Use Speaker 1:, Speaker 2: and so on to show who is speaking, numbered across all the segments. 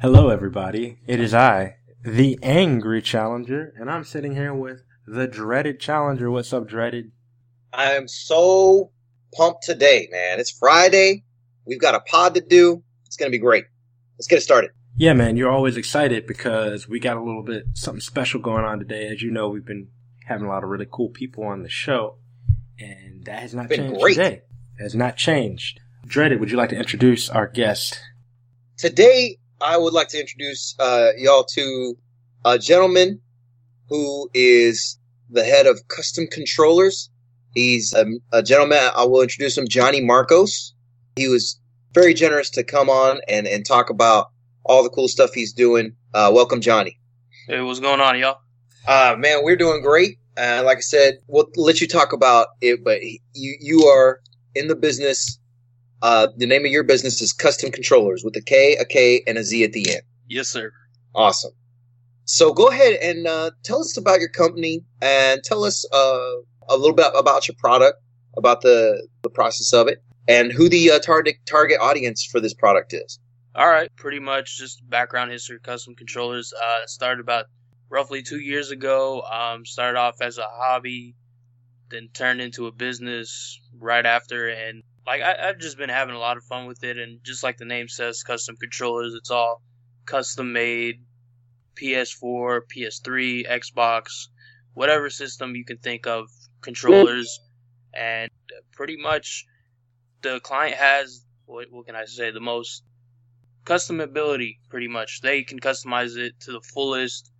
Speaker 1: Hello, everybody. It is I, the Angry Challenger, and I'm sitting here with the Dreaded Challenger. What's up, Dreaded?
Speaker 2: I am so pumped today, man. It's Friday. We've got a pod to do. It's going to be great. Let's get it started.
Speaker 1: Yeah, man, you're always excited because we got a little bit something special going on today. As you know, we've been having a lot of really cool people on the show, and that has not
Speaker 2: Been
Speaker 1: changed
Speaker 2: great.
Speaker 1: today. It has not changed. Dreaded, would you like to introduce our guest?
Speaker 2: Today, I would like to introduce uh, y'all to a gentleman who is the head of Kustom Kontrollers. He's a, a gentleman. I will introduce him, Johnny Marcos. He was very generous to come on and, and talk about all the cool stuff he's doing. Uh, welcome, Johnny.
Speaker 3: Hey, what's going on, y'all?
Speaker 2: Uh, man, we're doing great. Uh, like I said, we'll let you talk about it, but you, you are in the business. Uh, the name of your business is Kustom Kontrollers with a K, a K, and a Z at the end.
Speaker 3: Yes, sir.
Speaker 2: Awesome. So go ahead and uh, tell us about your company and tell us uh, a little bit about your product, about the, the process of it, and who the uh, target target audience for this product is.
Speaker 3: All right, pretty much just background history. Kustom Kontrollers uh, started about roughly two years ago. Um, started off as a hobby, then turned into a business right after, and like I, I've just been having a lot of fun with it. And just like the name says, Kustom Kontrollers. It's all custom made. PS4, PS3, Xbox, whatever system you can think of, controllers, and pretty much the client has what, what can I say the most customability pretty much they can customize it to the fullest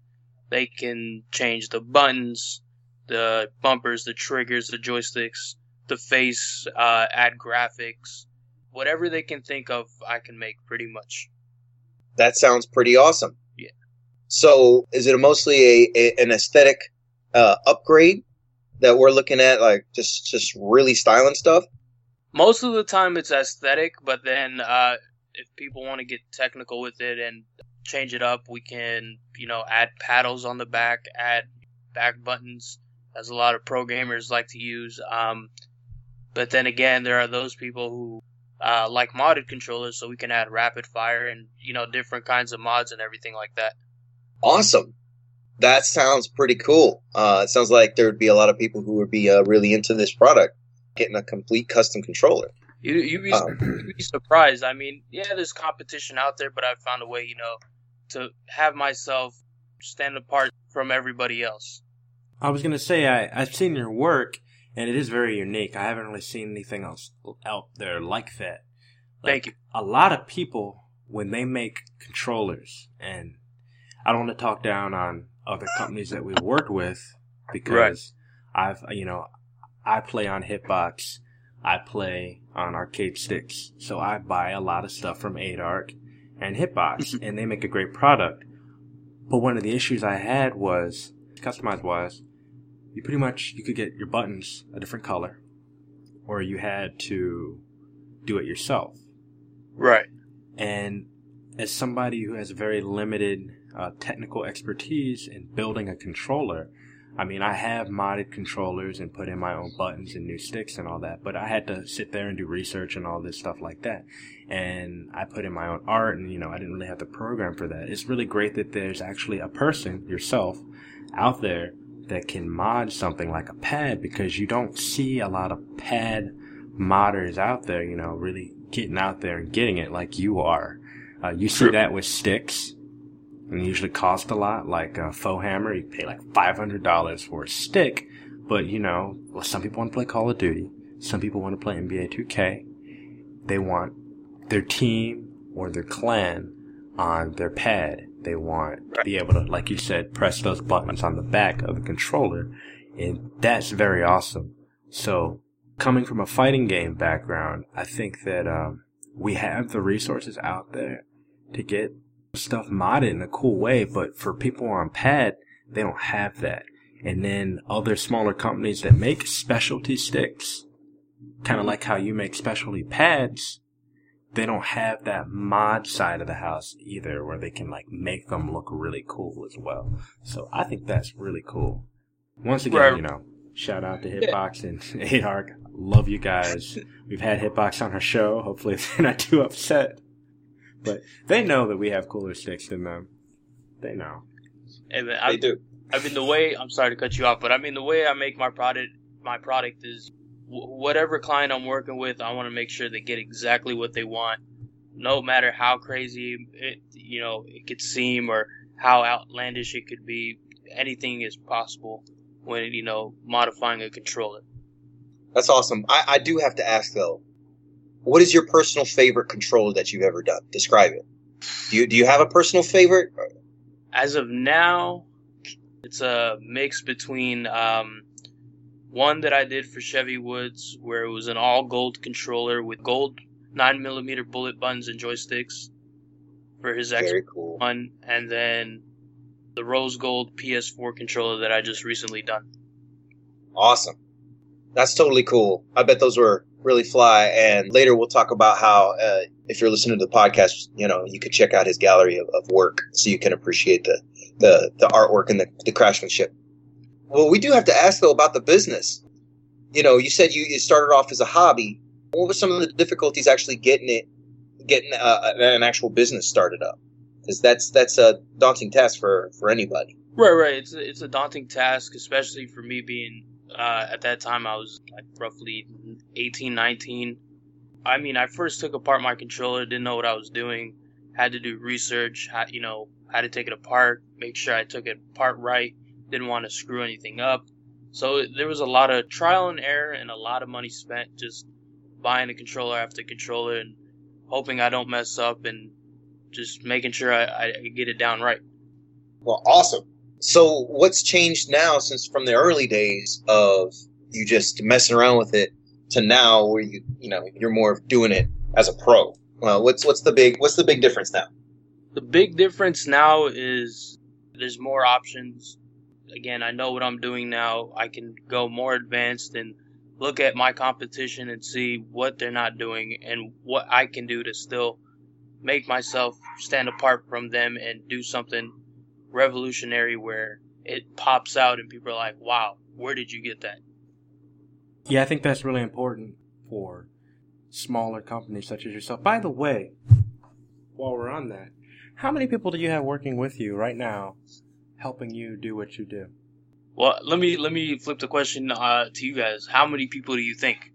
Speaker 3: they can change the buttons the bumpers the triggers the joysticks the face uh, add graphics whatever they can think of i can make pretty much
Speaker 2: That sounds pretty awesome.
Speaker 3: Yeah.
Speaker 2: So is it mostly a, a an aesthetic uh, upgrade that we're looking at, like just just really styling stuff?
Speaker 3: most of the time it's aesthetic but then uh, if people want to get technical with it and change it up we can you know add paddles on the back add back buttons as a lot of pro gamers like to use um, but then again there are those people who uh, like modded controllers so we can add rapid fire and you know different kinds of mods and everything like that
Speaker 2: Awesome. That sounds pretty cool. Uh, it sounds like there would be a lot of people who would be uh, really into this product, getting a complete custom controller.
Speaker 3: you, you'd, be,
Speaker 2: Um,
Speaker 3: you'd be surprised i mean yeah there's competition out there but i've found a way you know to have myself stand apart from everybody else
Speaker 1: I was gonna say I, I've seen your work, and it is very unique. I haven't really seen anything else out there like that.
Speaker 3: Thank you.
Speaker 1: A lot of people when they make controllers, and I don't want to talk down on other companies that we've worked with because I've you know I play on Hitbox, I play on arcade sticks, so I buy a lot of stuff from Adarc and Hitbox, and they make a great product. But one of the issues I had was customized wise, you pretty much you could get your buttons a different color, or you had to do it yourself.
Speaker 3: Right.
Speaker 1: And as somebody who has very limited uh, technical expertise in building a controller, I mean, I have modded controllers and put in my own buttons and new sticks and all that, but I had to sit there and do research and all this stuff like that. And I put in my own art and, you know, I didn't really have the program for that. It's really great that there's actually a person, yourself, out there that can mod something like a pad because you don't see a lot of pad modders out there, you know, really getting out there and getting it like you are. Uh, you see
Speaker 3: True.
Speaker 1: that with sticks, and usually cost a lot. Like a Fauxhammer, you pay like five hundred dollars for a stick. But you know, well, some people want to play Call of Duty. Some people want to play NBA 2K. They want their team or their clan on their pad. They want to be able to, like you said, press those buttons on the back of the controller, and that's very awesome. So, coming from a fighting game background, I think that um, we have the resources out there to get stuff modded in a cool way, but for people on pad, they don't have that. And then other smaller companies that make specialty sticks, kind of like how you make specialty pads, they don't have that mod side of the house either, where they can like make them look really cool as well. So I think that's really cool. Once again,
Speaker 3: Right.
Speaker 1: you know, shout out to Hitbox and Adarc. Love you guys. We've had Hitbox on our show. Hopefully they're not too upset. but they know that we have cooler sticks than them. They know.
Speaker 3: And
Speaker 2: They
Speaker 3: I,
Speaker 2: do.
Speaker 3: I mean, the way I'm sorry to cut you off, but I mean the way I make my product, my product is wh- whatever client I'm working with, I want to make sure they get exactly what they want, no matter how crazy it, you know, it could seem or how outlandish it could be. Anything is possible when you know modifying a controller.
Speaker 2: That's awesome. I, I do have to ask though, what is your personal favorite controller that you've ever done? Describe it. Do you do you have a personal favorite?
Speaker 3: As of now, it's a mix between um, one that I did for Chevy Woods, where it was an all gold controller with gold nine millimeter bullet buttons and joysticks for his X
Speaker 2: Very cool.
Speaker 3: one, and then the rose gold PS4 controller that I just recently done.
Speaker 2: Awesome. That's totally cool. I bet those were really fly. And later we'll talk about how, uh, if you're listening to the podcast, you know, you could check out his gallery of, of work so you can appreciate the, the, the artwork and the, the craftsmanship. Well, we do have to ask though about the business. You know, you said you, you started off as a hobby. What were some of the difficulties actually getting it, getting uh, an actual business started up? Because that's that's a daunting task for for anybody.
Speaker 3: Right, right. It's a, it's a daunting task, especially for me being uh, at that time I was like roughly 18, 19. I mean, I first took apart my controller, didn't know what I was doing, had to do research, had, you know, had to take it apart, make sure I took it apart right, didn't want to screw anything up. So there was a lot of trial and error and a lot of money spent just buying a controller after controller and hoping I don't mess up and just making sure I, I get it down right.
Speaker 2: Well, awesome. So, what's changed now since from the early days of you just messing around with it to now where you you know you're more doing it as a pro? Well, what's what's the big what's the big difference now?
Speaker 3: The big difference now is there's more options. Again, I know what I'm doing now. I can go more advanced and look at my competition and see what they're not doing and what I can do to still make myself stand apart from them and do something revolutionary where it pops out and people are like, wow, where did you get that?
Speaker 1: Yeah, I think that's really important for smaller companies such as yourself. By the way, while we're on that, how many people do you have working with you right now, helping you do what you do?
Speaker 3: Well, let me let me flip the question uh, to you guys. How many people do you think?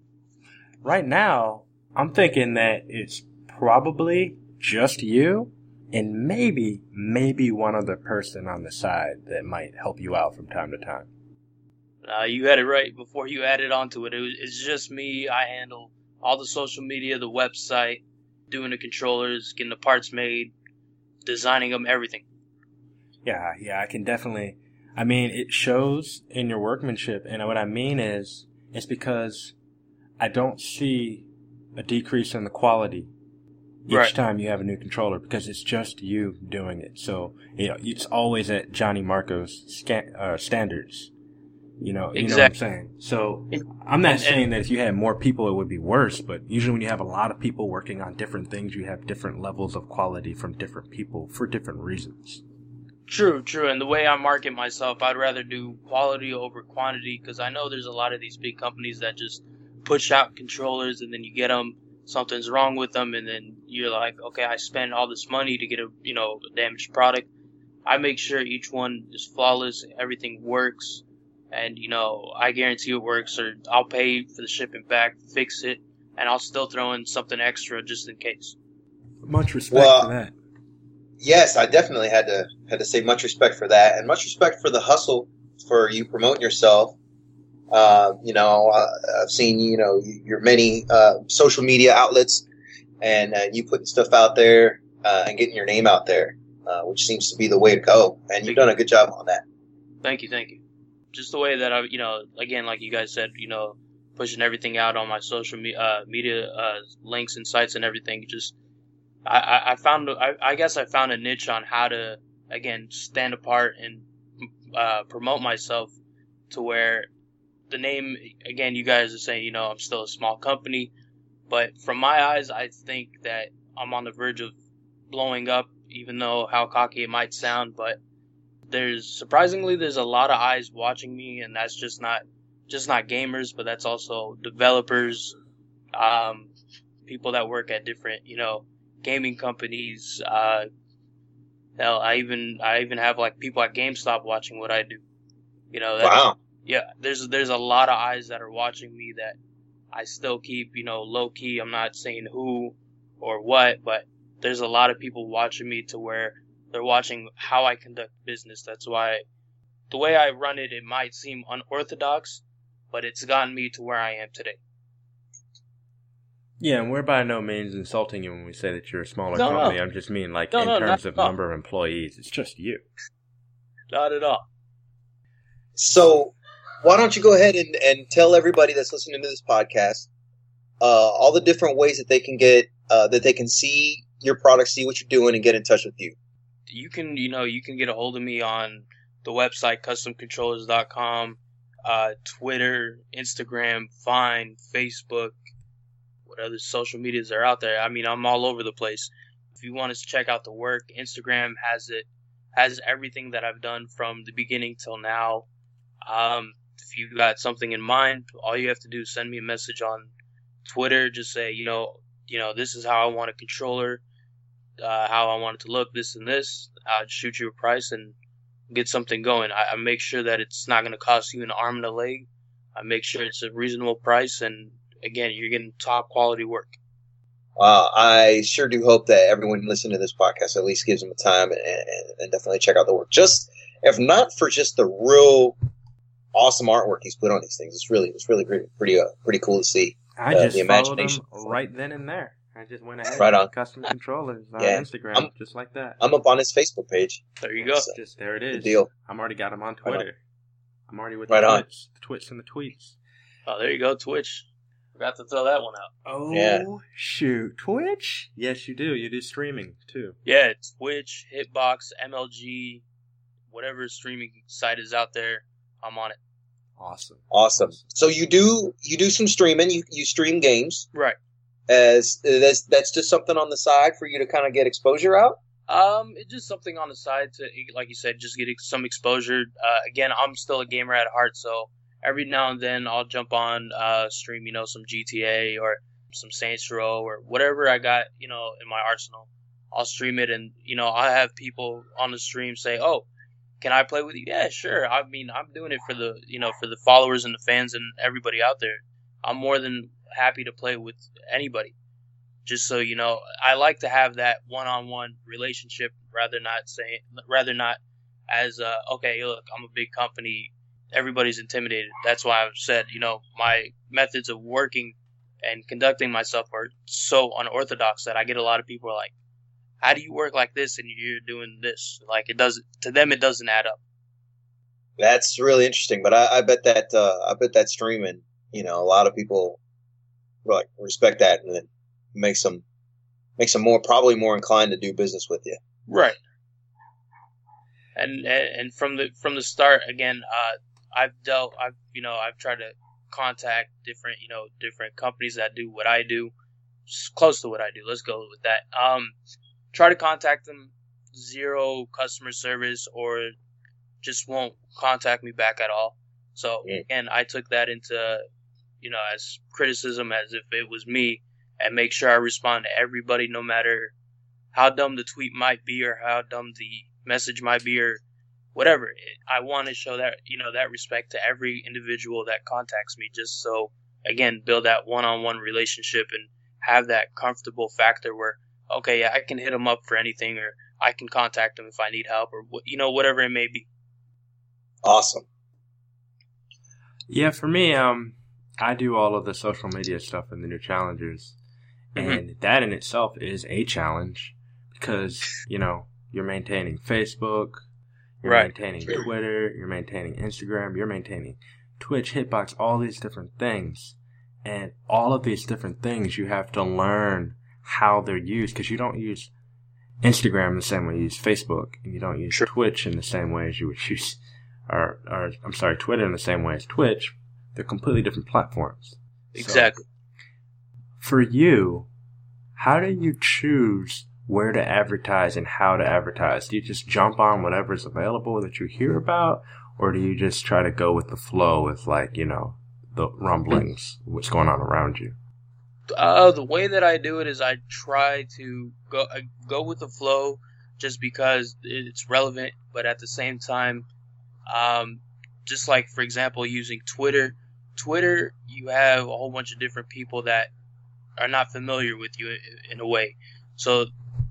Speaker 1: Right now, I'm thinking that it's probably just you and maybe, maybe one other person on the side that might help you out from time to time.
Speaker 3: Uh, you had it right before you added onto it. it was, it's just me. I handle all the social media, the website, doing the controllers, getting the parts made, designing them, everything.
Speaker 1: Yeah, yeah, I can definitely. I mean, it shows in your workmanship, and what I mean is, it's because I don't see a decrease in the quality each
Speaker 3: Right.
Speaker 1: time you have a new controller because it's just you doing it. So you know, it's always at Johnny Marcos' scan, uh, standards. You know, you know what I'm
Speaker 3: Exactly.
Speaker 1: saying. So I'm not
Speaker 3: and-
Speaker 1: saying that if you had more people, it would be worse. But usually, when you have a lot of people working on different things, you have different levels of quality from different people for different reasons.
Speaker 3: True, true. And the way I market myself, I'd rather do quality over quantity because I know there's a lot of these big companies that just push out controllers and then you get them, something's wrong with them, and then you're like, okay, I spent all this money to get a you know a damaged product. I make sure each one is flawless, everything works, and you know I guarantee it works, or I'll pay for the shipping back, fix it, and I'll still throw in something extra just in case.
Speaker 1: Much respect
Speaker 2: Well,
Speaker 1: for that.
Speaker 2: Yes, I definitely had to had to say much respect for that, and much respect for the hustle for you promoting yourself. Uh, you know, uh, I've seen you know your many uh, social media outlets, and uh, you putting stuff out there uh, and getting your name out there, uh, which seems to be the way to go. And you've done a good job on that.
Speaker 3: Thank you, thank you. Just the way that I, you know, again, like you guys said, you know, pushing everything out on my social me- uh, media links and sites and everything. Just, I, I, found, I, I guess I found a niche on how to, again, stand apart and uh, promote myself to where the name, again, you guys are saying, you know, I'm still a small company, but from my eyes, I think that I'm on the verge of blowing up, even though how cocky it might sound, but there's surprisingly there's a lot of eyes watching me and that's just not just not gamers but that's also developers um, people that work at different you know gaming companies. Uh, hell, I even I even have like people at GameStop watching what I do. You know,
Speaker 2: Wow.
Speaker 3: yeah. There's there's a lot of eyes that are watching me that I still keep you know low key. I'm not saying who or what, but there's a lot of people watching me to where they're watching how I conduct business. That's why the way I run it, it might seem unorthodox, but it's gotten me to where I am today.
Speaker 1: Yeah, and we're by no means insulting you when we say that you're a smaller
Speaker 3: No, no.
Speaker 1: company. I'm just mean like
Speaker 3: No,
Speaker 1: in
Speaker 3: no,
Speaker 1: terms of number of employees. It's just you.
Speaker 3: Not at all.
Speaker 2: So why don't you go ahead and, and tell everybody that's listening to this podcast uh, all the different ways that they can get uh, that they can see your product, see what you're doing, and get in touch with you.
Speaker 3: you can you know you can get a hold of me on the website customcontrollers.com uh, twitter instagram vine facebook what other social medias are out there i mean i'm all over the place if you want to check out the work instagram has it has everything that i've done from the beginning till now um, if you got something in mind all you have to do is send me a message on twitter just say you know you know this is how i want a controller uh, how I want it to look, this and this. I'd shoot you a price and get something going. I, I make sure that it's not going to cost you an arm and a leg. I make sure it's a reasonable price, and again, you're getting top quality work.
Speaker 2: Uh, I sure do hope that everyone listening to this podcast at least gives them a time and, and, and definitely check out the work. Just if not for just the real awesome artwork he's put on these things, it's really it's really pretty pretty uh, pretty cool to see.
Speaker 1: I
Speaker 2: Uh,
Speaker 1: just
Speaker 2: the
Speaker 1: followed them
Speaker 2: imagination.
Speaker 1: right then and there. I just went ahead.
Speaker 2: Right
Speaker 1: and
Speaker 2: on.
Speaker 1: Kustom Kontrollers on
Speaker 2: Yeah.
Speaker 1: Instagram,
Speaker 2: I'm-
Speaker 1: just like that.
Speaker 2: I'm up on his Facebook page.
Speaker 3: There you go.
Speaker 2: So,
Speaker 1: just there it is.
Speaker 2: deal.
Speaker 1: I'm already got him on
Speaker 2: Right on.
Speaker 1: Twitter. I'm already with
Speaker 2: Right
Speaker 1: the
Speaker 2: on.
Speaker 1: tweets, the tweets and the tweets.
Speaker 3: Oh, there you go. Twitch. Forgot to throw that one out.
Speaker 1: Oh
Speaker 2: Yeah.
Speaker 1: shoot, Twitch? Yes, you do. You do streaming too.
Speaker 3: Yeah, Twitch, Hitbox, MLG, whatever streaming site is out there. I'm on it.
Speaker 1: Awesome.
Speaker 2: Awesome. So you do you do some streaming. You you stream games
Speaker 3: Right.
Speaker 2: as that's that's just something on the side for you to kind of get exposure out.
Speaker 3: Um, it's just something on the side to, like you said, just get some exposure. Uh, again, I'm still a gamer at heart, so every now and then I'll jump on, uh, stream, you know, some GTA or some Saints Row or whatever I got, you know, in my arsenal. I'll stream it, and you know, I have people on the stream say, "Oh, can I play with you?" Yeah, sure. I mean, I'm doing it for the, you know, for the followers and the fans and everybody out there. I'm more than happy to play with anybody just so you know i like to have that one-on-one relationship rather not saying rather not as uh, okay look i'm a big company everybody's intimidated that's why i've said you know my methods of working and conducting myself are so unorthodox that i get a lot of people are like how do you work like this and you're doing this like it doesn't to them it doesn't add up
Speaker 2: That's really interesting. But I, I bet that uh, I bet that streaming, you know, a lot of people like respect that and it makes them makes them more probably more inclined to do business with you.
Speaker 3: Right. And and and from the from the start again, uh, I've dealt, I've you know, I've tried to contact different you know different companies that do what I do, close to what I do. Let's go with that. Um, try to contact them, zero customer service or just won't contact me back at all. So again, I took that into you know as criticism as if it was me, and make sure I respond to everybody, no matter how dumb the tweet might be or how dumb the message might be or whatever. I want to show that you know that respect to every individual that contacts me, just so again build that one-on-one relationship and have that comfortable factor where okay, yeah, I can hit them up for anything or I can contact them if I need help or you know whatever it may be.
Speaker 2: Awesome.
Speaker 1: Yeah, for me, um, I do all of the social media stuff in the new challengers,
Speaker 3: Mhm.
Speaker 1: and that in itself is a challenge because you know you're maintaining Facebook, you're
Speaker 3: Right.
Speaker 1: maintaining Twitter, you're maintaining Instagram, you're maintaining Twitch, Hitbox, all these different things, and all of these different things you have to learn how they're used because you don't use Instagram the same way you use Facebook, and you don't use
Speaker 3: Sure.
Speaker 1: Twitch in the same way as you would use, or, or I'm sorry, Twitter in the same way as Twitch. They're completely different platforms. So,
Speaker 3: Exactly.
Speaker 1: for you, how do you choose where to advertise and how to advertise? Do you just jump on whatever's available that you hear about, or do you just try to go with the flow with like you know the rumblings, what's going on around you?
Speaker 3: Uh, the way that I do it is I try to go go with the flow, just because it's relevant. But at the same time, um, just like for example, using Twitter. Twitter, you have a whole bunch of different people that are not familiar with you in a way. So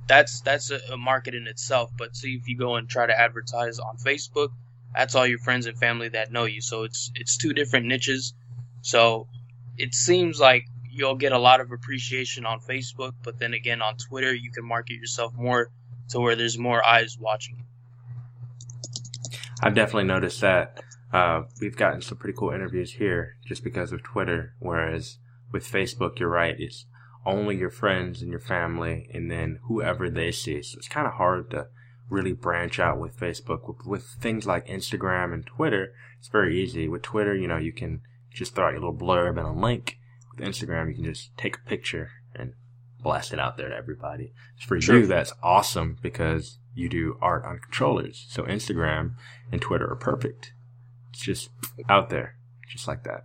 Speaker 3: that's that's a, market in itself. But see if you go and try to advertise on Facebook, that's all your friends and family that know you. So it's it's two different niches. So it seems like you'll get a lot of appreciation on Facebook, but then again on Twitter you can market yourself more to where there's more eyes watching.
Speaker 1: I've definitely noticed that. Uh, we've gotten some pretty cool interviews here just because of Twitter, whereas with Facebook, you're right, it's only your friends and your family and then whoever they see. So it's kind of hard to really branch out with Facebook. With, with, things like Instagram and Twitter, it's very easy. With Twitter, you know, you can just throw out your little blurb and a link. With Instagram, you can just take a picture and blast it out there to everybody. For sure. you, that's awesome because you do art on controllers. So Instagram and Twitter are perfect. It's just out there, just like that.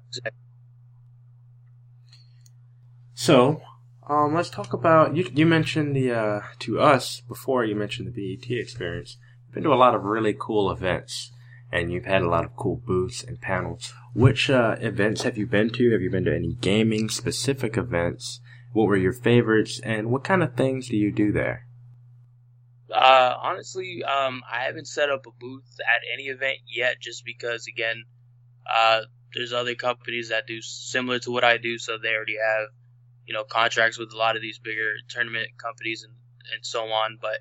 Speaker 1: So, um, let's talk about you. You mentioned the uh, to us before. You mentioned the BET experience. You've been to a lot of really cool events, and you've had a lot of cool booths and panels. Which uh, events have you been to? Have you been to any gaming specific events? What were your favorites, and what kind of things do you do there?
Speaker 3: Uh, honestly, um, I haven't set up a booth at any event yet, just because again, uh, there's other companies that do similar to what I do, so they already have you know contracts with a lot of these bigger tournament companies and and so on. But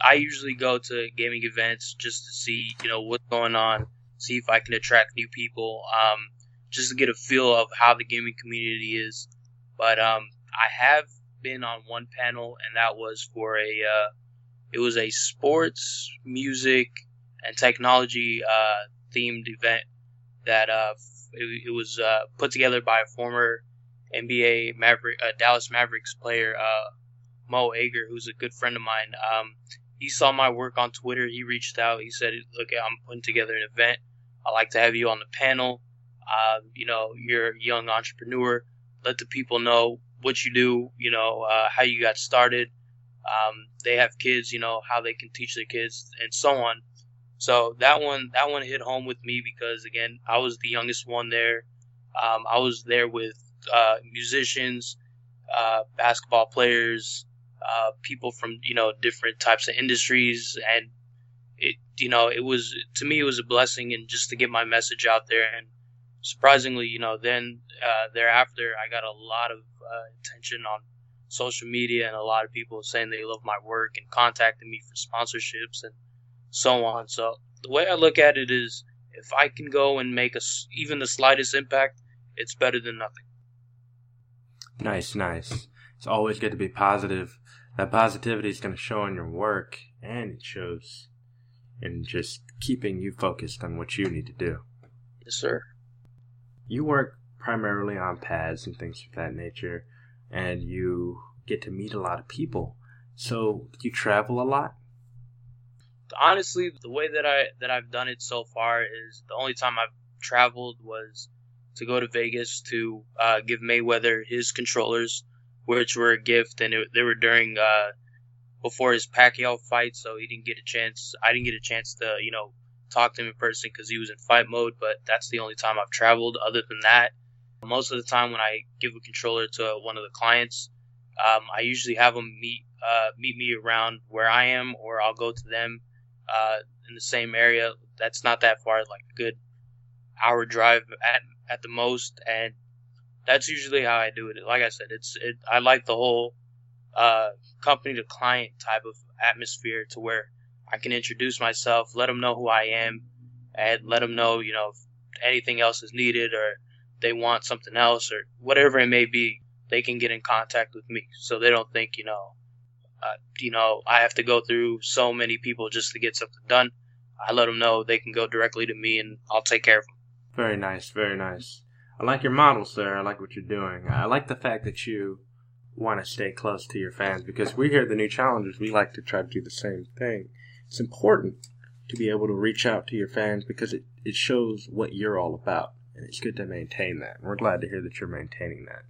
Speaker 3: I usually go to gaming events just to see you know what's going on, see if I can attract new people, um, just to get a feel of how the gaming community is. But um, I have been on one panel, and that was for a uh, it was a sports, music, and technology uh, themed event that uh, it, it was uh, put together by a former NBA Maverick, uh, Dallas Mavericks player, uh, Mo Ager, who's a good friend of mine. Um, he saw my work on Twitter. He reached out. He said, "Look, I'm putting together an event. I'd like to have you on the panel. Uh, you know, you're a young entrepreneur. Let the people know what you do. You know, uh, how you got started. Um, they have kids. You know, how they can teach their kids, and so on." So that one, that one hit home with me because again, I was the youngest one there. Um, I was there with uh, musicians, uh, basketball players, uh, people from you know different types of industries, and it you know it was to me it was a blessing and just to get my message out there and surprisingly you know then uh, thereafter I got a lot of uh, attention on social media and a lot of people saying they love my work and contacting me for sponsorships and so on. So the way I look at it is if I can go and make a, even the slightest impact, it's better than nothing.
Speaker 1: Nice, nice. It's always good to be positive. That positivity is going to show in your work, and it shows in just keeping you focused on what you need to do.
Speaker 3: Yes, sir.
Speaker 1: You work primarily on pads and things of that nature, and you get to meet a lot of people. So you travel a lot.
Speaker 3: Honestly, the way that I that I've done it so far is the only time I've traveled was to go to Vegas to uh, give Mayweather his controllers, which were a gift, and it, they were during uh, before his Pacquiao fight, so he didn't get a chance. I didn't get a chance to you know talk to him in person because he was in fight mode. But that's the only time I've traveled. Other than that, most of the time when I give a controller to one of the clients, um, I usually have them meet uh, meet me around where I am, or I'll go to them uh, in the same area. That's not that far, like a good hour drive at at the most, and that's usually how I do it. Like I said, it's it. I like the whole uh, company to client type of atmosphere to where I can introduce myself, let them know who I am, and let them know you know if anything else is needed or they want something else or whatever it may be. They can get in contact with me, so they don't think you know, uh, you know, I have to go through so many people just to get something done. I let them know they can go directly to me, and I'll take care of them.
Speaker 1: Very nice, very nice. I like your model, sir. I like what you're doing. I like the fact that you want to stay close to your fans because we here at the New Challengers, we like to try to do the same thing. It's important to be able to reach out to your fans because it, it shows what you're all about. And it's good to maintain that. And we're glad to hear that you're maintaining that.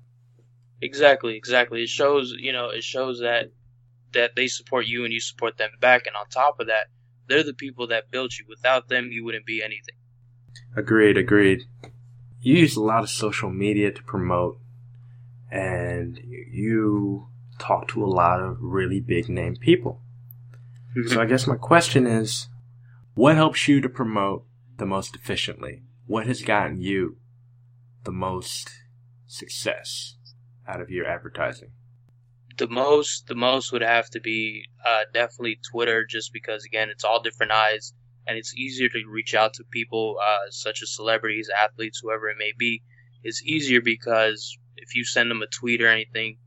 Speaker 3: Exactly, exactly. It shows, you know, it shows that that they support you and you support them back. And on top of that, they're the people that built you. Without them, you wouldn't be anything.
Speaker 1: Agreed, agreed. You use a lot of social media to promote, and you talk to a lot of really big name people. so I guess my question is, what helps you to promote the most efficiently? What has gotten you the most success out of your advertising?
Speaker 3: the most the most would have to be uh, definitely Twitter, just because again it's all different eyes and it's easier to reach out to people uh, such as celebrities, athletes, whoever it may be. It's easier because if you send them a tweet or anything,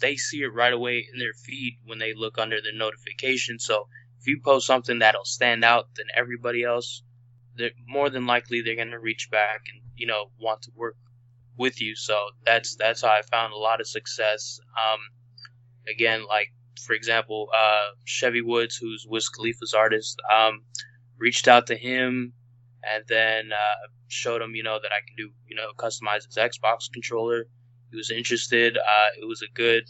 Speaker 3: they see it right away in their feed when they look under their notification. So if you post something that'll stand out than everybody else, they're more than likely they're gonna reach back and you know want to work with you. So that's that's how I found a lot of success. Um, again, like for example, uh, Chevy Woods, who's Wiz Khalifa's artist, um, reached out to him and then uh, showed him, you know, that I can do, you know, customize his Xbox controller. He was interested. Uh, it was a good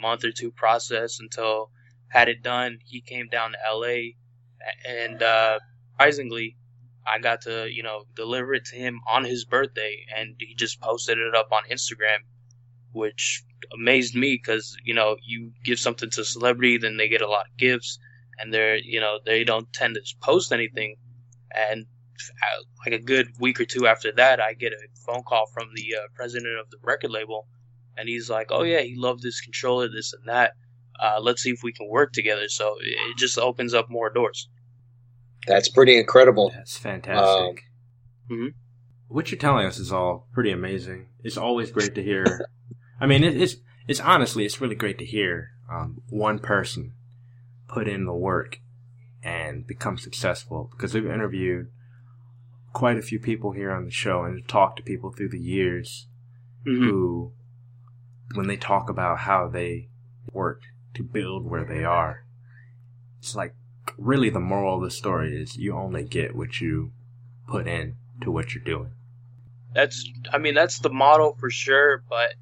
Speaker 3: month or two process until had it done. He came down to LA, and uh, surprisingly, I got to, you know, deliver it to him on his birthday, and he just posted it up on Instagram, which amazed me because you know you give something to a celebrity, then they get a lot of gifts, and they're you know they don't tend to post anything, and uh, like a good week or two after that, I get a phone call from the uh, president of the record label, and he's like, "Oh yeah, he loved this controller, this and that. Uh, let's see if we can work together." So it just opens up more doors.
Speaker 2: That's pretty incredible.
Speaker 1: That's fantastic.
Speaker 2: Um,
Speaker 3: Mhm.
Speaker 1: What you're telling us is all pretty amazing. It's always great to hear. I mean, it, it's it's honestly it's really great to hear um, one person put in the work and become successful because we've interviewed quite a few people here on the show and talked to people through the years
Speaker 3: Mhm.
Speaker 1: who, when they talk about how they work to build where they are, it's like really the moral of the story is you only get what you put in to what you're doing.
Speaker 3: That's, I mean, that's the model for sure. But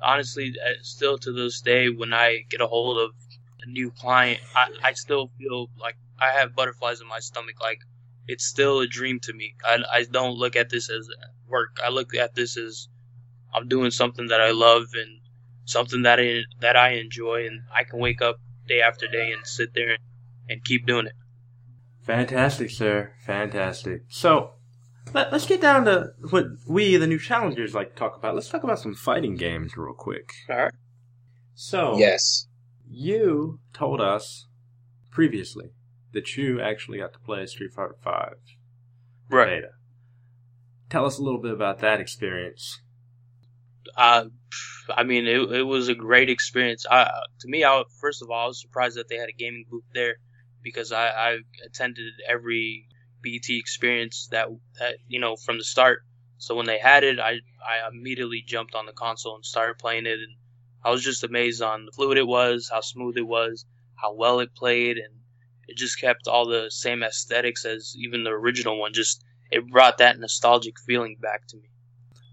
Speaker 3: honestly, uh, still to this day, when I get a hold of a new client, I, I still feel like I have butterflies in my stomach. Like it's still a dream to me. I, I don't look at this as work. I look at this as I'm doing something that I love and something that I, that I enjoy, and I can wake up day after day and sit there and, and keep doing it.
Speaker 1: Fantastic, sir. Fantastic. So, let, us get down to what we, the new challengers, like to talk about. Let's talk about some fighting games real quick.
Speaker 3: All right.
Speaker 1: So,
Speaker 2: Yes.
Speaker 1: You told us previously that you actually got to play Street Fighter Five
Speaker 3: Right.
Speaker 1: beta. Tell us a little bit about that experience.
Speaker 3: Uh, I mean, it, it was a great experience. I, to me, I first of all, I was surprised that they had a gaming booth there because I, I attended every BET experience that that you know from the start. So when they had it, I I immediately jumped on the console and started playing it, and I was just amazed on the fluid it was, how smooth it was, how well it played, and it just kept all the same aesthetics as even the original one. Just it brought that nostalgic feeling back to me.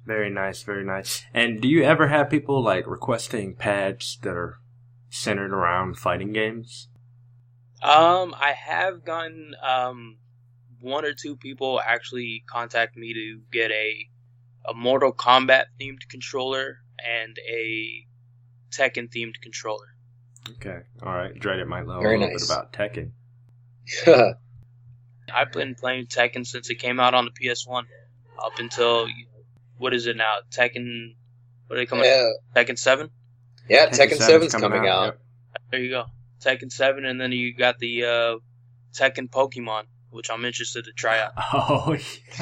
Speaker 1: Very nice, very nice. And do you ever have people like requesting pads that are centered around fighting games?
Speaker 3: Um, I have gotten um one or two people actually contact me to get a a Mortal Kombat themed controller and a Tekken themed controller.
Speaker 1: Okay, all right. Dreaded might know
Speaker 2: Very
Speaker 1: a little
Speaker 2: nice.
Speaker 1: bit about Tekken.
Speaker 3: I've been playing Tekken since it came out on the PS1 up until what is it now? Tekken what are they coming?
Speaker 2: yeah.
Speaker 3: Tekken 7?
Speaker 2: Yeah, Tekken 7's
Speaker 1: Seven's
Speaker 2: coming out.
Speaker 3: There you go. Tekken 7 and then you got the uh Tekken Pokemon, which I'm interested to try out.
Speaker 1: Oh,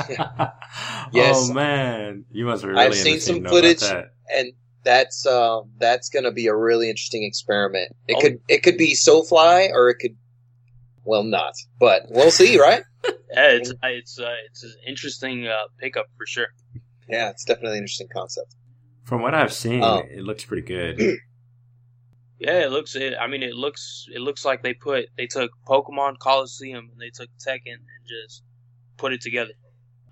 Speaker 1: yeah.
Speaker 2: Yes.
Speaker 1: Oh man, you must have really
Speaker 2: I've seen some footage. And that's uh, that's gonna be a really interesting experiment. It
Speaker 3: Oh.
Speaker 2: could it could be SoFly or it could well not. But we'll see, right?
Speaker 3: Yeah, it's it's uh, it's an interesting uh, pickup for sure.
Speaker 2: Yeah, it's definitely an interesting concept.
Speaker 1: From what I've seen,
Speaker 2: Oh.
Speaker 1: it looks pretty good.
Speaker 3: Yeah, it looks. It, I mean, it looks. It looks like they put they took Pokemon Colosseum and they took Tekken and just put it together.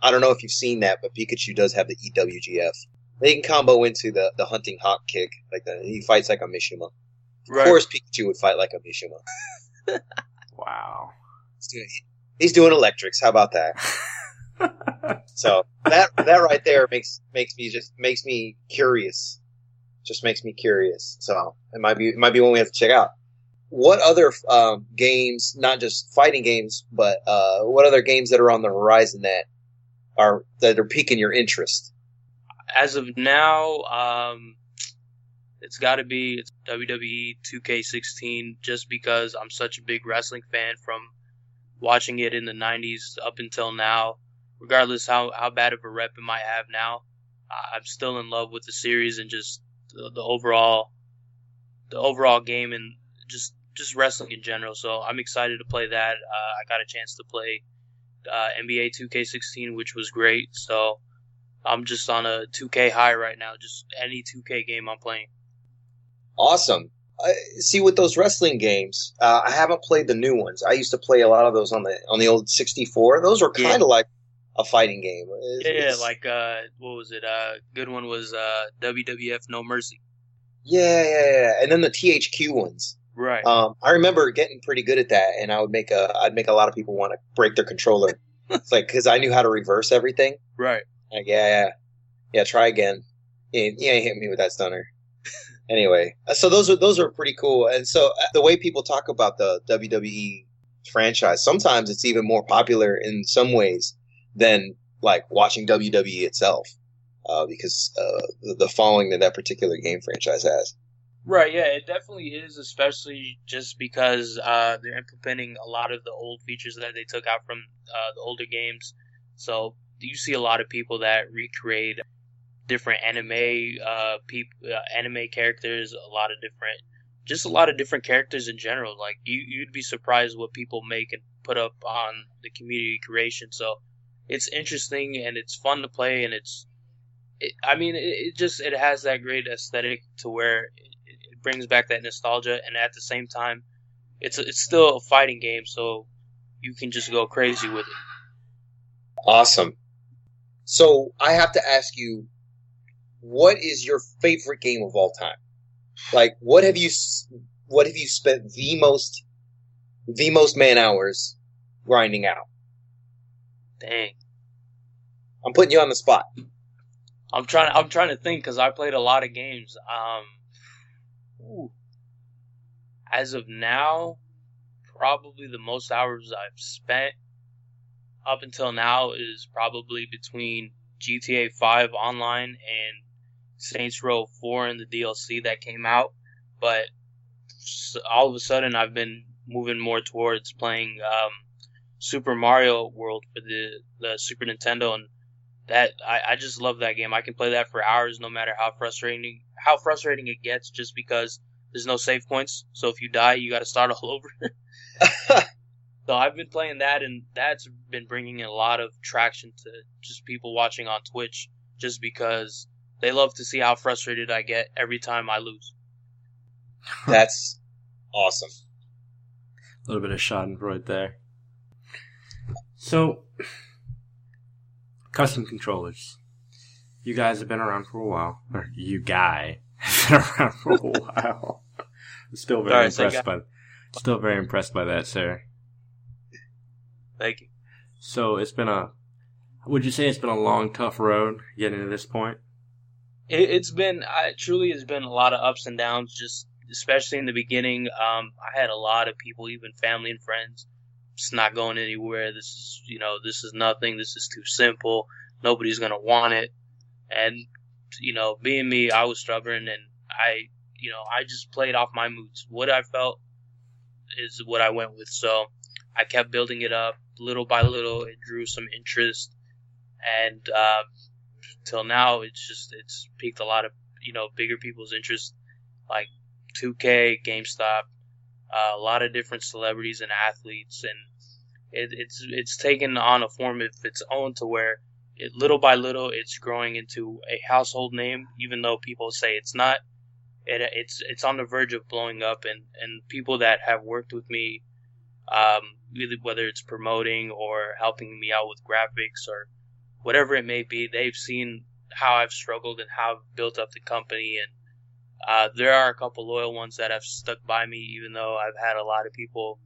Speaker 2: I don't know if you've seen that, but Pikachu does have the EWGF. They can combo into the the hunting hawk kick. Like the, he fights like a Mishima.
Speaker 3: Right.
Speaker 2: Of course, Pikachu would fight like a Mishima.
Speaker 1: Wow.
Speaker 2: He's doing, he's doing electrics. How about that? So that that right there makes makes me just makes me curious. Just makes me curious. So it might be it might be one we have to check out. What other um, games, not just fighting games, but uh, what other games that are on the horizon that are that are piquing your interest?
Speaker 3: As of now, um, it's got to be WWE 2K16 just because I'm such a big wrestling fan from watching it in the 90s up until now. Regardless how, how bad of a rep it might have now, I'm still in love with the series and just the, the overall the overall game and just just wrestling in general. So I'm excited to play that. Uh, I got a chance to play uh, NBA 2K16, which was great. So I'm just on a 2K high right now. Just any 2K game I'm playing.
Speaker 2: Awesome. I, see, with those wrestling games, uh, I haven't played the new ones. I used to play a lot of those on the on the old 64. Those were kind of
Speaker 3: Yeah.
Speaker 2: like a fighting game. It's-
Speaker 3: Yeah, yeah,
Speaker 2: it's-
Speaker 3: like uh, what was it? Uh, good one was uh, WWF No Mercy.
Speaker 2: yeah, yeah, yeah. And then the THQ ones.
Speaker 3: Right.
Speaker 2: Um, I remember getting pretty good at that, and I would make a I'd make a lot of people want to break their controller. it's like because I knew how to reverse everything.
Speaker 3: right.
Speaker 2: Like, yeah, yeah, yeah. Try again. You, you ain't hit me with that stunner. anyway, uh, so those are those are pretty cool. And so uh, the way people talk about the WWE franchise, sometimes it's even more popular in some ways than like watching WWE itself, uh, because uh, the, the following that that particular game franchise has.
Speaker 3: Right, yeah, it definitely is, especially just because uh, they're implementing a lot of the old features that they took out from uh, the older games. So you see a lot of people that recreate different anime uh, peop- uh, anime characters, a lot of different, just a lot of different characters in general. Like you, you'd be surprised what people make and put up on the community creation. So it's interesting and it's fun to play, and it's, it, I mean, it, it just it has that great aesthetic to where it, it brings back that nostalgia, and at the same time, it's it's still a fighting game, so you can just go crazy with it.
Speaker 2: Awesome. So I have to ask you, what is your favorite game of all time? Like, what have you, what have you spent the most, the most man hours grinding out?
Speaker 3: Dang,
Speaker 2: I'm putting you on the spot.
Speaker 3: I'm trying. I'm trying to think because I played a lot of games. Um, ooh. as of now, probably the most hours I've spent up until now is probably between GTA 5 online and Saints Row 4 and the DLC that came out. But all of a sudden, I've been moving more towards playing um, Super Mario World for the the Super Nintendo, and that I, I just love that game. I can play that for hours, no matter how frustrating how frustrating it gets, just because there's no save points. So if you die, you got to start all over. So I've been playing that, and that's been bringing a lot of traction to just people watching on Twitch, just because they love to see how frustrated I get every time I lose.
Speaker 2: That's awesome.
Speaker 1: A little bit of Schadenfreude there. So, Kustom Kontrollers. You guys have been around for a while. Or you guy has been around for a while. I'm still very
Speaker 3: Sorry,
Speaker 1: impressed by still very impressed by that, sir.
Speaker 3: Thank you.
Speaker 1: So it's been a would you say it's been a long, tough road getting to this point?
Speaker 3: It, it's been, I truly, has been a lot of ups and downs. Just especially in the beginning, um, I had a lot of people, even family and friends, it's not going anywhere. This is, you know, this is nothing. This is too simple. Nobody's gonna want it. And you know, being me, I was stubborn, and I, you know, I just played off my moods. What I felt is what I went with. So I kept building it up little by little. It drew some interest, and um, till now, it's just it's piqued a lot of you know bigger people's interest, like 2K, GameStop, uh, a lot of different celebrities and athletes, and it, it's it's taken on a form of its own to where it little by little it's growing into a household name, even though people say it's not. It, it's it's on the verge of blowing up, and, and people that have worked with me, um, whether it's promoting or helping me out with graphics or whatever it may be, they've seen how I've struggled and how I've built up the company. And uh, there are a couple loyal ones that have stuck by me, even though I've had a lot of people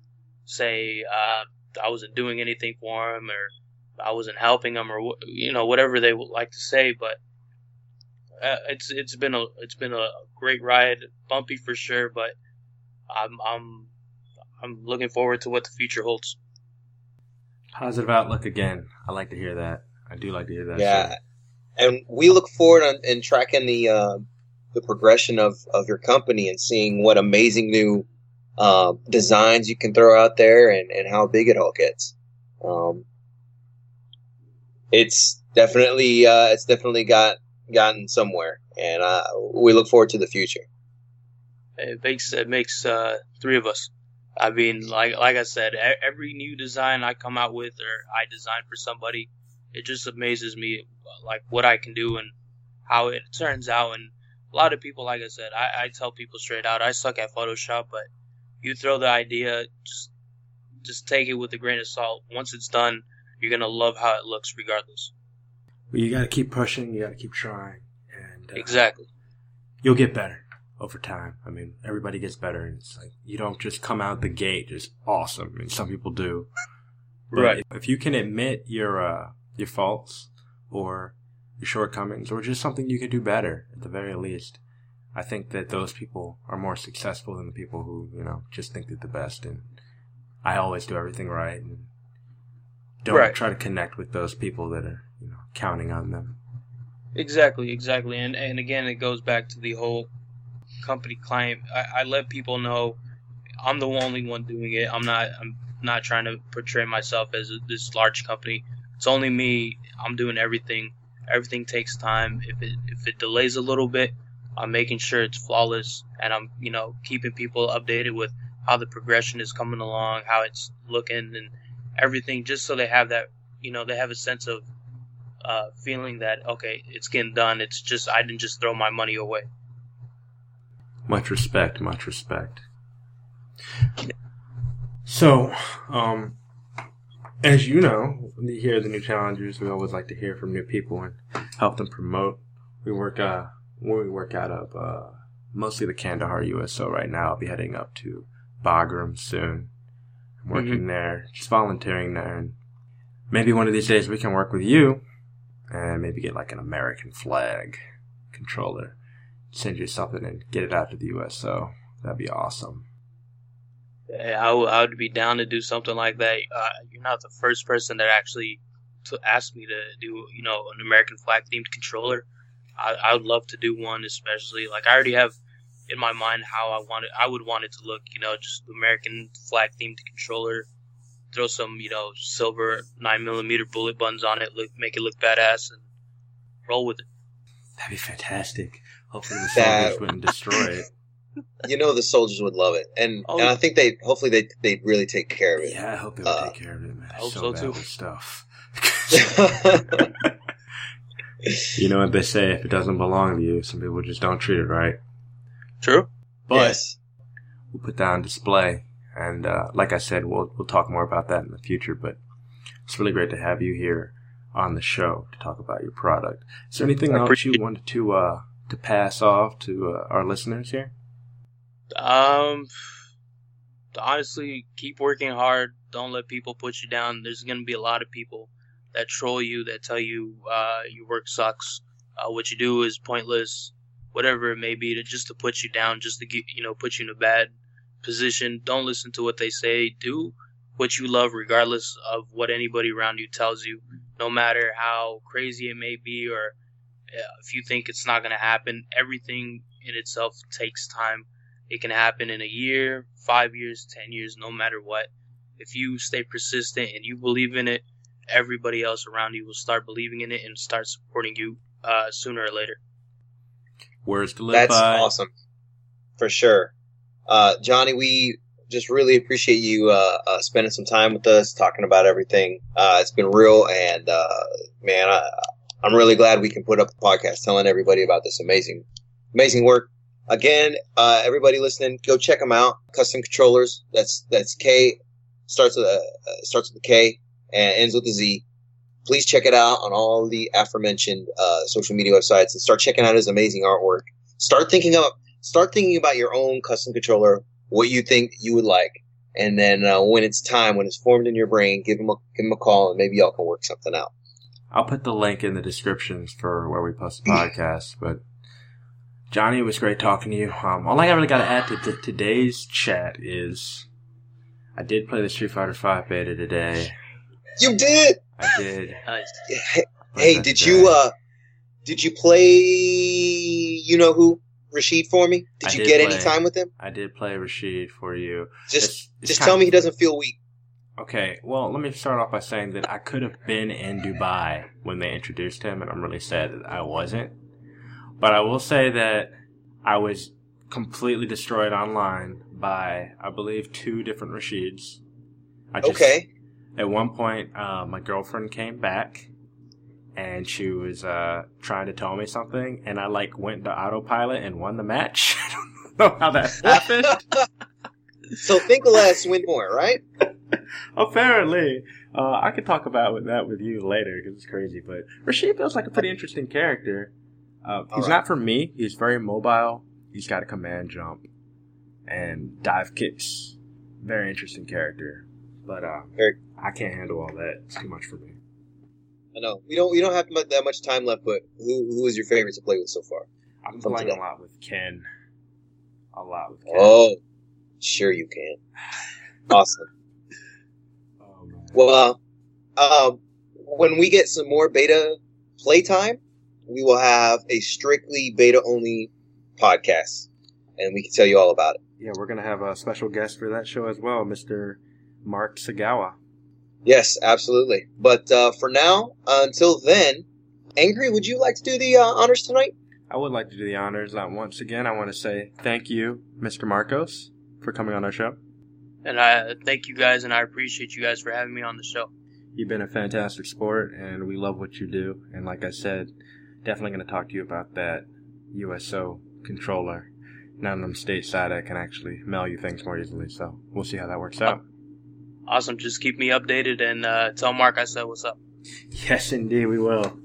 Speaker 3: say uh, I wasn't doing anything for them or I wasn't helping them or you know whatever they would like to say. But uh, it's it's been a it's been a great ride, bumpy for sure, but I'm I'm I'm looking forward to what the future holds.
Speaker 1: Positive outlook again. I like to hear that. I do like to hear that.
Speaker 2: Yeah,
Speaker 1: sir.
Speaker 2: and we look forward on, in tracking the uh, the progression of of your company and seeing what amazing new uh, designs you can throw out there and, and how big it all gets. Um, it's definitely uh, it's definitely got gotten somewhere, and uh, we look forward to the future.
Speaker 3: It makes it makes uh, three of us. I mean, like like I said, every new design I come out with or I design for somebody, it just amazes me like what I can do and how it turns out. And a lot of people, like I said, I, I tell people straight out, I suck at Photoshop, but you throw the idea, just just take it with a grain of salt. Once it's done, you're gonna love how it looks, regardless.
Speaker 1: Well, you got to keep pushing. You got to keep trying, and uh,
Speaker 3: exactly,
Speaker 1: you'll get better over time. I mean, everybody gets better, and it's like you don't just come out the gate just awesome. I mean, some people do, but
Speaker 3: right?
Speaker 1: If, you can admit your uh, your faults or your shortcomings, or just something you could do better, at the very least, I think that those people are more successful than the people who you know just think they're the best. And I always do everything right, and don't
Speaker 3: right.
Speaker 1: try to connect with those people that are you know counting on them.
Speaker 3: Exactly, exactly, and and again, it goes back to the whole company client. I, I let people know I'm the only one doing it. I'm not. I'm not trying to portray myself as a, this large company. It's only me. I'm doing everything. Everything takes time. If it if it delays a little bit, I'm making sure it's flawless, and I'm you know keeping people updated with how the progression is coming along, how it's looking, and everything, just so they have that you know they have a sense of uh, feeling that okay, it's getting done. It's just I didn't just throw my money away.
Speaker 1: Much respect, much respect. So, um, as you know, here you hear the new challengers, we always like to hear from new people and help them promote. We work, uh, we work out of, uh, mostly the Kandahar USO right now. I'll be heading up to Bagram soon. I'm working mm-hmm. there, just volunteering there, and maybe one of these days we can work with you and maybe get like an American flag controller send you something and get it out to the USO. That'd be awesome.
Speaker 3: I, w- I would be down to do something like that. Uh, you're not the first person that actually to ask me to do, you know, an American flag themed controller. I, I would love to do one, especially like I already have in my mind how I want it. I would want it to look, you know, just American flag themed controller. Throw some, you know, silver nine millimeter bullet buns on it, look, make it look badass, and roll with it.
Speaker 1: That'd be fantastic. Hopefully the soldiers that, wouldn't destroy it.
Speaker 2: You know the soldiers would love it, and oh. and I think they hopefully they they really take care of it.
Speaker 1: Yeah, I hope they would uh, take care of it, man. I hope so, so too. stuff. you know what they say: if it doesn't belong to you, some people just don't treat it right.
Speaker 3: True,
Speaker 1: but yes. we'll put that on display, and uh, like I said, we'll we'll talk more about that in the future. But it's really great to have you here on the show to talk about your product. Is there anything I else you wanted to uh, to pass off to uh, our listeners here?
Speaker 3: Um, honestly, keep working hard. Don't let people put you down. There's going to be a lot of people that troll you, that tell you uh, your work sucks, uh, what you do is pointless, whatever it may be, to just to put you down, just to get you know put you in a bad position. Don't listen to what they say. Do what you love, regardless of what anybody around you tells you. No matter how crazy it may be or if you think it's not going to happen, everything in itself takes time. It can happen in a year, five years, ten years, no matter what. If you stay persistent and you believe in it, everybody else around you will start believing in it and start supporting you uh, sooner or later.
Speaker 1: Words to live
Speaker 2: That's
Speaker 1: by.
Speaker 2: awesome, for sure. Uh, Johnny, we just really appreciate you uh, uh, spending some time with us, talking about everything. Uh, it's been real, and uh, man, I, I'm really glad we can put up a podcast telling everybody about this amazing, amazing work. Again, uh, everybody listening, go check them out. Kustom Kontrollers. That's that's K starts with a uh, starts with a K and ends with a Z. please check it out on all the aforementioned uh, social media websites and start checking out his amazing artwork. Start thinking of start thinking about your own custom controller, what you think you would like, and then uh, when it's time, when it's formed in your brain, give him a give him a call, and maybe y'all can work something out.
Speaker 1: I'll put the link in the descriptions for where we post the podcast. but Johnny, it was great talking to you. Um, all I really got to add to t- today's chat is I did play the Street Fighter Five beta today.
Speaker 2: You did.
Speaker 1: I did.
Speaker 3: Nice.
Speaker 2: Hey, hey did you uh did you play you know who Rashid for me? Did
Speaker 1: I
Speaker 2: you
Speaker 1: did
Speaker 2: get
Speaker 1: play.
Speaker 2: any time with him?
Speaker 1: I did play Rashid for you.
Speaker 2: Just
Speaker 1: It's- it's
Speaker 2: just
Speaker 1: kind
Speaker 2: tell
Speaker 1: of-
Speaker 2: me he doesn't feel weak.
Speaker 1: Okay, well, let me start off by saying that I could have been in Dubai when they introduced him, and I'm really sad that I wasn't. But I will say that I was completely destroyed online by, I believe, two different Rashids. I just,
Speaker 2: Okay.
Speaker 1: At one point, uh, my girlfriend came back, and she was uh, trying to tell me something, and I like went to autopilot and won the match. I don't know how that happened.
Speaker 2: So think less, win more, right?
Speaker 1: Apparently, uh, I could talk about that with you later because it's crazy. But Rashid feels like a pretty interesting character. Uh, he's
Speaker 2: Alright.
Speaker 1: not for me. He's very mobile. He's got a command jump and dive kicks. Very interesting character, but uh, I can't handle all that. It's too much for me.
Speaker 2: I know we don't we don't have that much time left, but who who is your favorite to play with so far?
Speaker 1: I'm
Speaker 2: From
Speaker 1: playing a lot with Ken. A lot with Ken.
Speaker 2: Oh, sure you can. Awesome. Well, uh, um, when we get some more beta playtime, we will have a strictly beta only podcast, and we can tell you all about it.
Speaker 1: yeah, we're gonna have a special guest for that show as well, Mr. Mark Sagawa.
Speaker 2: Yes, absolutely. But uh, for now, uh, until then, Angry, would you like to do the uh, honors tonight?
Speaker 1: I would like to do the honors. Uh, once again, I want to say thank you, Mr. Marcos, for coming on our show.
Speaker 3: And I thank you guys, and I appreciate you guys for having me on the show.
Speaker 1: You've been a fantastic sport, and we love what you do. And like I said, definitely going to talk to you about that USO controller. Now that I'm stateside, I can actually mail you things more easily. So we'll see how that works out.
Speaker 3: Awesome. Just keep me updated and uh, tell Mark I said what's up.
Speaker 1: Yes, indeed, we will.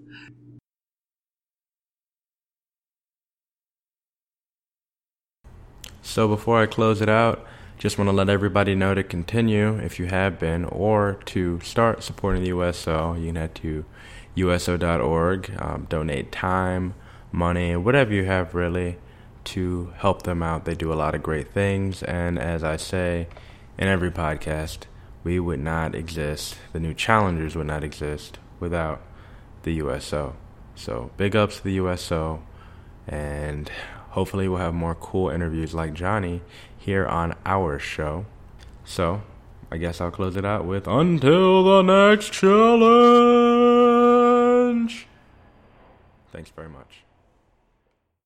Speaker 1: So before I close it out, just want to let everybody know to continue if you have been, or to start supporting the USO. You can head to uso.org, um, donate time, money, whatever you have really to help them out. They do a lot of great things, and as I say in every podcast, we would not exist, the new challengers would not exist without the USO. So big ups to the USO, and hopefully we'll have more cool interviews like Johnny here on our show. So I guess I'll close it out with until the next challenge. Thanks very much.